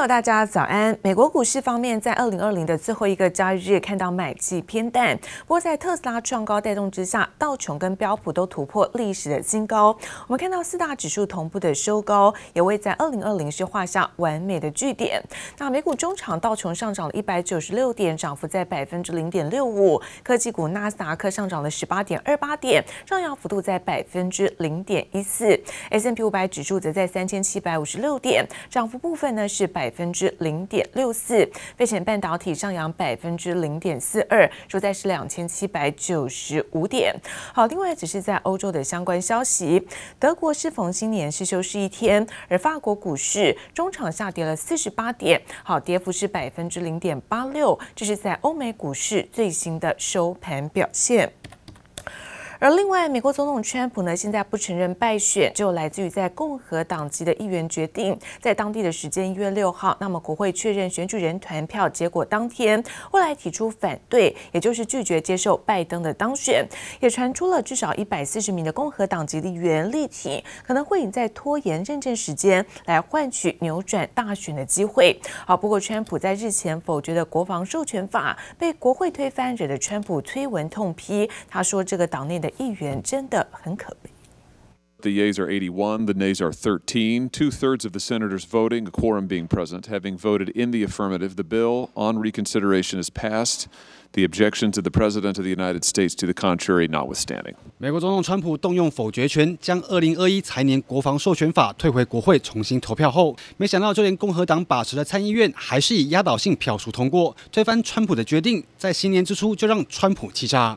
友，大家早安。美国股市方面，在二零二零的最后一个交易日，看到买气偏淡。不过，在特斯拉创高带动之下，道琼跟标普都突破历史的新高。我们看到四大指数同步的收高，也为在二零二零是画下完美的句点。那美股中场，道琼上涨了一百九十六点，涨幅在百分之零点六五。科技股纳斯达克上涨了十八点二八点，上扬幅度在百分之零点一四。S&P 五百指数则在三千七百五十六点，涨幅部分呢是百分之零点六四，费城半导体上扬百分之零点四二，收在是两千七百九十五点。好，另外只是在欧洲的相关消息，德国适逢新年是休市一天，而法国股市中场下跌了四十八点，好，跌幅是百分之零点八六，这是在欧美股市最新的收盘表现。而另外，美国总统川普呢，现在不承认败选，就来自于在共和党籍的议员决定，在当地的时间一月六号，那么国会确认选举人团票结果当天，后来提出反对，也就是拒绝接受拜登的当选，也传出了至少一百四十名的共和党籍的议员力挺，可能会以在拖延认证时间来换取扭转大选的机会。好，不过川普在日前否决的国防授权法被国会推翻，惹得川普推文痛批，他说这个党内的。议员真的很可悲。The yeas are 81, the nays are 13. Two thirds of the senators voting, a quorum being present, having voted in the affirmative. The bill on reconsideration is passed. The objections of the President of the United States to the contrary notwithstanding. 美国总统川普动用否决权，将2021财年国防授权法退回国会重新投票后，没想到就连共和党把持的参议院还是以压倒性票数通过，推翻川普的决定，在新年之初就让川普气炸。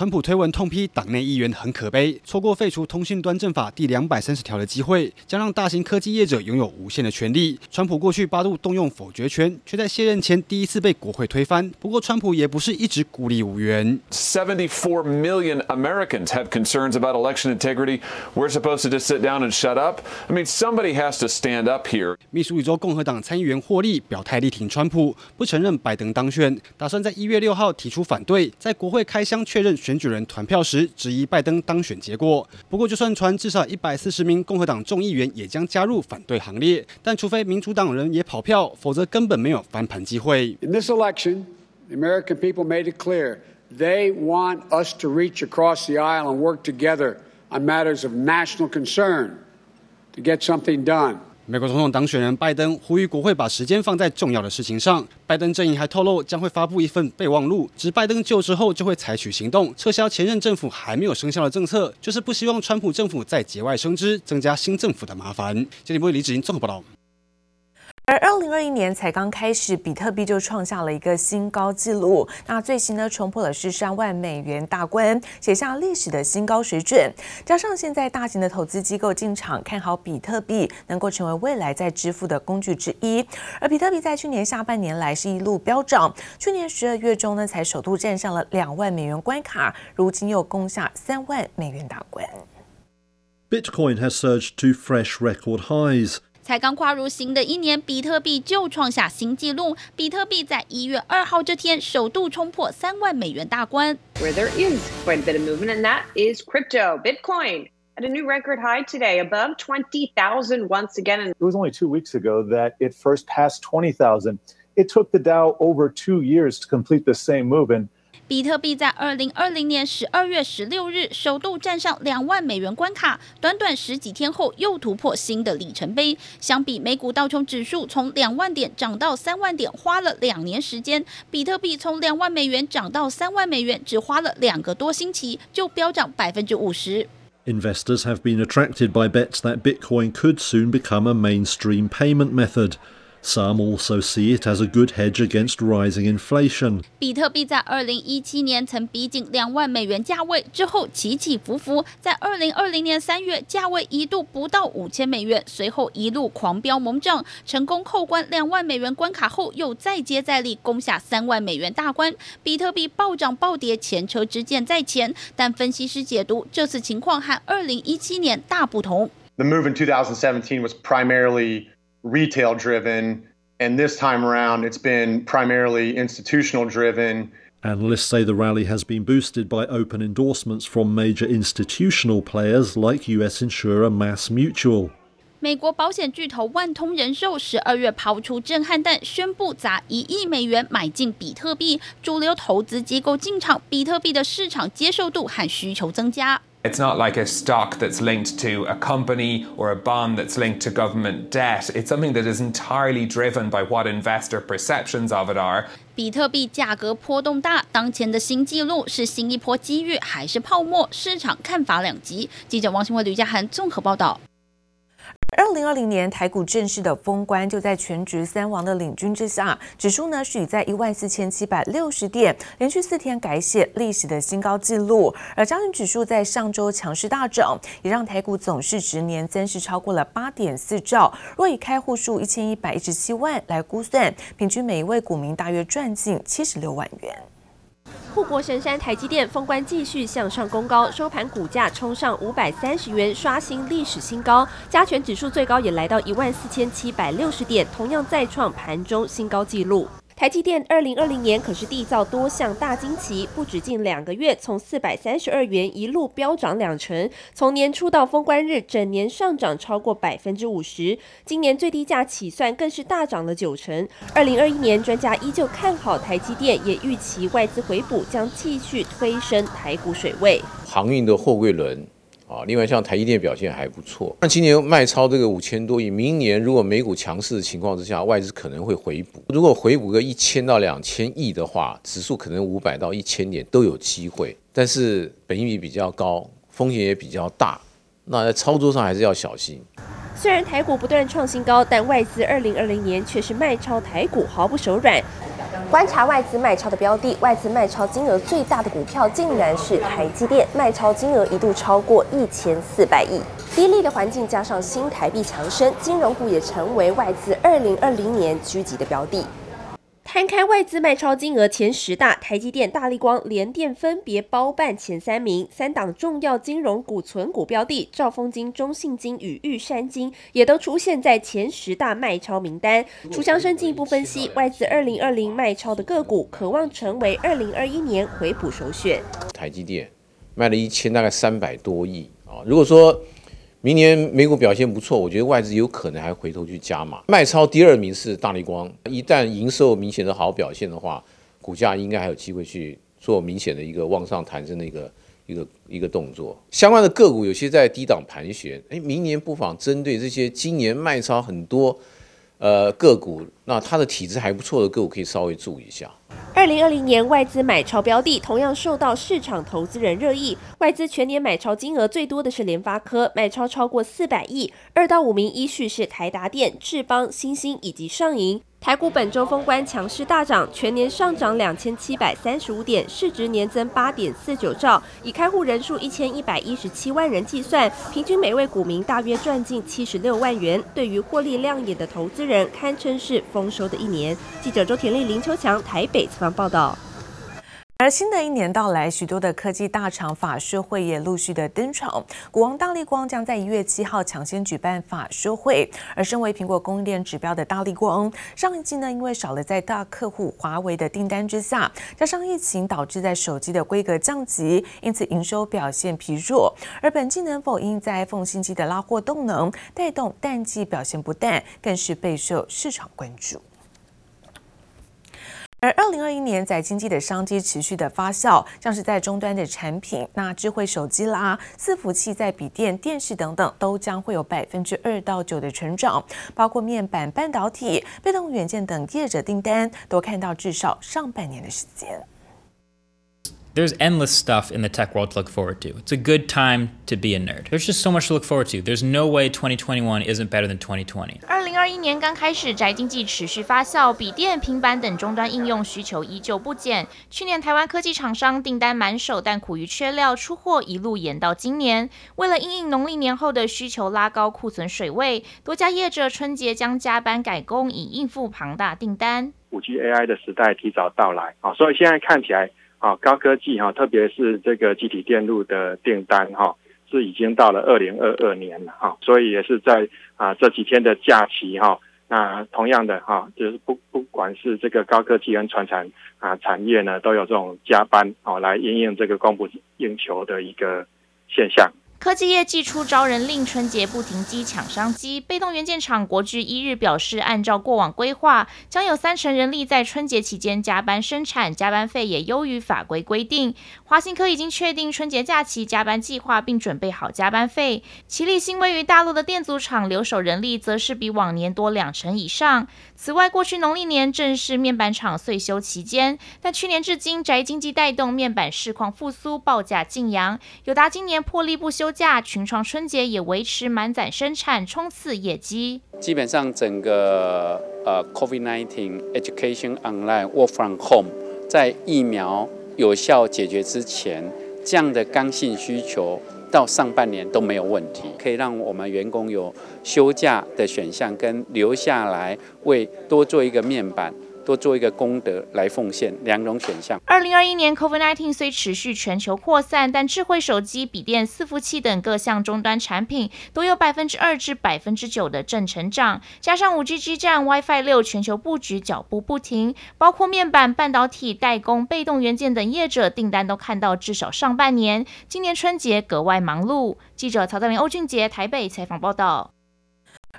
川普推文痛批党内议员很可悲，错过废除通讯端正法第两百三十条的机会，将让大型科技业者拥有无限的权利。川普过去八度动用否决权，却在卸任前第一次被国会推翻。不过，川普也不是一直孤立无援。Seventy-four million Americans have concerns about election integrity. We're supposed to just sit down and shut up. I mean, somebody has to stand up here. 密苏里州共和党参议员霍利表态力挺川普，不承认拜登当选，打算在一月六号提出反对，在国会开箱确认选举人团票时质疑拜登当选结果，不过就算传至少一百四十名共和党众议员也将加入反对行列，但除非民主党人也跑票，否则根本没有翻盘机会。In this election, the American people made it clear they want us to reach across the aisle and work together on matters of national concern to get something done. 美国总统当选人拜登呼吁国会把时间放在重要的事情上。拜登阵营还透露将会发布一份备忘录，指拜登就职后就会采取行动，撤销前任政府还没有生效的政策，就是不希望川普政府再节外生枝，增加新政府的麻烦。这里为李子英综合报道。而二零二一年才刚开始，比特币就创下了一个新高纪录。那最新呢，冲破了十三万美元大关，写下历史的新高水准。加上现在大型的投资机构进场，看好比特币能够成为未来在支付的工具之一。而比特币在去年下半年来是一路飙涨，去年十二月中呢，才首度站上了两万美元关卡，如今又攻下三万美元大关。Bitcoin has surged to fresh record highs. 才刚跨入新的一年，比特币就创下新纪录。比特币在一月二号这天首度冲破三万美元大关。Where there is quite a bit of movement, and that is crypto, Bitcoin at a new record high today, above 20,000 once again. It was only two weeks ago that it first passed 20,000. It took the Dow over two years to complete the same move. And 比特币在二零二零年十二月十六日首度站上两万美元关卡，短短十几天后又突破新的里程碑。相比美股道琼指数从两万点涨到三万点花了两年时间，比特币从两万美元涨到三万美元只花了两个多星期就飙涨百分之五十。Investors have been attracted by bets that Bitcoin could soon become a mainstream payment method. Some also see it as a good hedge against rising inflation. 比特币在二零一七年曾逼近两万美元价位，之后起起伏伏，在二零二零年三月价位一度不到五千美元，随后一路狂飙猛涨，成功扣关两万美元关卡后，又再接再厉，攻下三万美元大关。比特币暴涨暴跌，前车之鉴在前，但分析师解读这次情况和二零一七年大不同。The move in 2017 was primarily retail driven, and this time around it's been primarily institutional driven. Analysts say the rally has been boosted by open endorsements from major institutional players like US insurer MassMutual. 美国保险巨头万通人寿十二月抛出震撼弹，宣布砸一亿美元买进比特币，主流投资机构进场，比特币的市场接受度和需求增加。 It's not like a stock that's linked to a company or a bond that's linked to government debt. It's something that is entirely driven by what investor perceptions of it are. 比特币价格波动大，当前的新纪录是新一波机遇还是泡沫？市场看法两极。记者王新伟、吕家涵综合报道。 二零二零年台股正式的封关，就在权值三王的领军之下，指数呢是以在一万四千七百六十点，连续四天改写历史的新高纪录。而加权指数在上周强势大涨，也让台股总市值年增是超过了八点四兆。若以开户数一千一百一十七万来估算，平均每一位股民大约赚近七十六万元。护国神山台积电封关继续向上攻高，收盘股价冲上五百三十元，刷新历史新高。加权指数最高也来到一万四千七百六十点，同样再创盘中新高纪录。台积电二零二零年可是缔造多项大惊奇，不止近两个月从四百三十二元一路飙涨两成，从年初到封关日，整年上涨超过百分之五十。今年最低价起算更是大涨了九成。二零二一年，专家依旧看好台积电，也预期外资回补将继续推升台股水位。航运的货柜轮。啊，另外像台积电表现还不错，那今年卖超这个五千多亿，明年如果美股强势的情况之下，外资可能会回补。如果回补个一千到两千亿的话，指数可能五百到一千点都有机会。但是本益比比较高，风险也比较大，那在操作上还是要小心。虽然台股不断创新高，但外资二零二零年却是卖超台股，毫不手软。观察外资卖超的标的，外资卖超金额最大的股票竟然是台积电，卖超金额一度超过一千四百亿。低利的环境加上新台币强升，金融股也成为外资二零二零年狙击的标的。摊开外资卖超金额前十大，台积电、大力光、联电分别包办前三名。三档重要金融股存股标的，兆丰金、中信金与玉山金也都出现在前十大卖超名单。楚强生进一步分析，外资二零二零卖超的个股，渴望成为二零二一年回补首选。台积电卖了一千大概三百多亿啊，如果说。明年美股表现不错，我觉得外资有可能还回头去加码。卖超第二名是大立光，一旦营收明显的好表现的话，股价应该还有机会去做明显的一个往上弹升的一个一个一个动作。相关的个股有些在低档盘旋，诶，明年不妨针对这些今年卖超很多呃个股，那它的体质还不错的个股，可以稍微注意一下。二零二零年外资买超标的同样受到市场投资人热议，外资全年买超金额最多的是联发科，买超超过四百亿，二到五名依序是台达电、智邦、新兴以及上银。台股本周封关强势大涨，全年上涨两千七百三十五点，市值年增八点四九兆，以开户人数一千一百一十七万人计算，平均每位股民大约赚近七十六万元。对于获利亮眼的投资人，堪称是丰收的一年。记者周田丽、林秋强台北采访报道。而新的一年到来，许多的科技大厂法说会也陆续的登场。股王大立光将在一月七号抢先举办法说会。而身为苹果供应链指标的大立光，上一季呢，因为少了在大客户华为的订单之下，加上疫情导致在手机的规格降级，因此营收表现疲弱。而本季能否因在 iPhone 新机的拉货动能带动淡季表现不淡，更是备受市场关注。而二零二一年在经济的商机持续的发酵，像是在终端的产品，那智慧手机啦、伺服器在笔电、电视等等，都将会有百分之二到九的成长，包括面板、半导体、被动元件等业者订单，都看到至少上半年的时间。There's endless stuff in the tech world to look forward to. It's a good time to be a nerd. There's just so much to look forward to. There's no way 2021 isn't better than 2020. 二零二一年刚开始，宅经济持续发酵，笔电、平板等终端应用需求依旧不减。去年台湾科技厂商订单满手，但苦于缺料，出货一路延到今年。为了应应农历年后的需求拉高库存水位，多家业者春节将加班改工，以应付庞大订单。五 G AI 的时代提早到来啊，所以现在看起来。啊，高科技哈，特别是这个集体电路的订单哈，是已经到了二零二二年了哈，所以也是在啊这几天的假期哈，那同样的哈，就是不不管是这个高科技跟传产啊产业呢，都有这种加班啊来应应这个供不应求的一个现象。科技业祭出招人令，春节不停机抢商机。被动元件厂国巨一日表示，按照过往规划，将有三成人力在春节期间加班生产，加班费也优于法规规定。华新科已经确定春节假期加班计划，并准备好加班费。奇力新位于大陆的电阻厂留守人力，则是比往年多两成以上。此外，过去农历年正是面板厂岁休期间，但去年至今宅经济带动面板市况复苏，报价劲扬。友达今年破例不休假，群创春节也维持满载生产，冲刺业绩。基本上，整个呃，COVID-19 education online work from home，在疫苗有效解决之前，这样的刚性需求到上半年都没有问题，可以让我们员工有休假的选项，跟留下来为多做一个面板。多做一个功德来奉献，两种选项。二零二一年，COVID-19 虽持续全球扩散，但智慧手机、笔电、伺服器等各项终端产品都有百分之二至百分之九的正成长。加上五 G 基站、WiFi 六全球布局脚步不停，包括面板、半导体、代工、被动元件等业者订单都看到至少上半年。今年春节格外忙碌。记者曹德林、欧俊杰台北采访报道。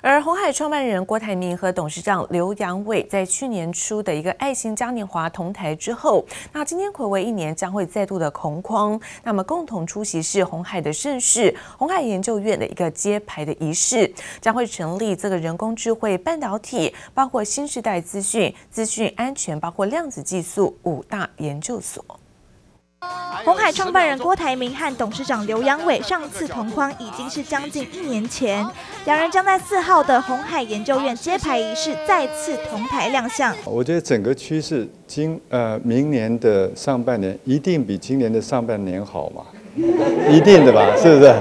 而鸿海创办人郭台铭和董事长刘扬伟在去年初的一个爱心嘉年华同台之后，那今天睽违一年将会再度的同框，那么共同出席是鸿海的盛事，鸿海研究院的一个揭牌的仪式，将会成立这个人工智慧、半导体，包括新时代资讯、资讯安全，包括量子技术五大研究所。鸿海创办人郭台铭和董事长刘阳伟上次同框已经是将近一年前，两人将在四号的红海研究院揭牌仪式再次同台亮相。我觉得整个趋势今呃明年的上半年一定比今年的上半年好嘛，一定的吧，是不是？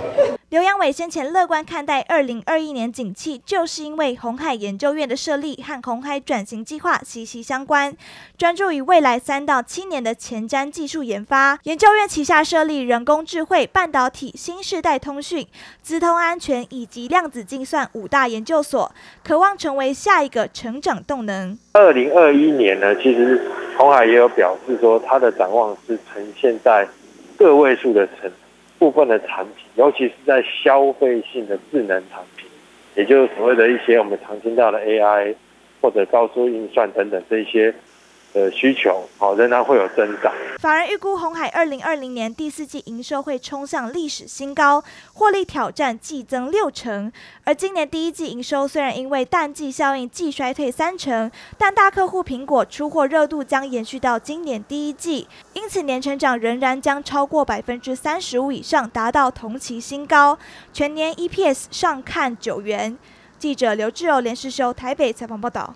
刘扬伟先前乐观看待二零二一年景气，就是因为红海研究院的设立和红海转型计划息息相关，专注于未来三到七年的前瞻技术研发。研究院旗下设立人工智慧、半导体、新世代通讯、资通安全以及量子计算五大研究所，渴望成为下一个成长动能。二零二一年呢，其实红海也有表示说，它的展望是呈现在个位数的成部分的产品，尤其是在消费性的智能产品，也就是所谓的一些我们常听到的 AI 或者高速运算等等这些。的需求好，仍然会有增长。法人预估鸿海二零二零年第四季营收会冲向历史新高，获利挑战季增六成。而今年第一季营收虽然因为淡季效应季衰退三成，但大客户苹果出货热度将延续到今年第一季，因此年成长仍然将超过百分之三十五以上，达到同期新高。全年 EPS 上看九元。记者刘志柔、连世修台北采访报道。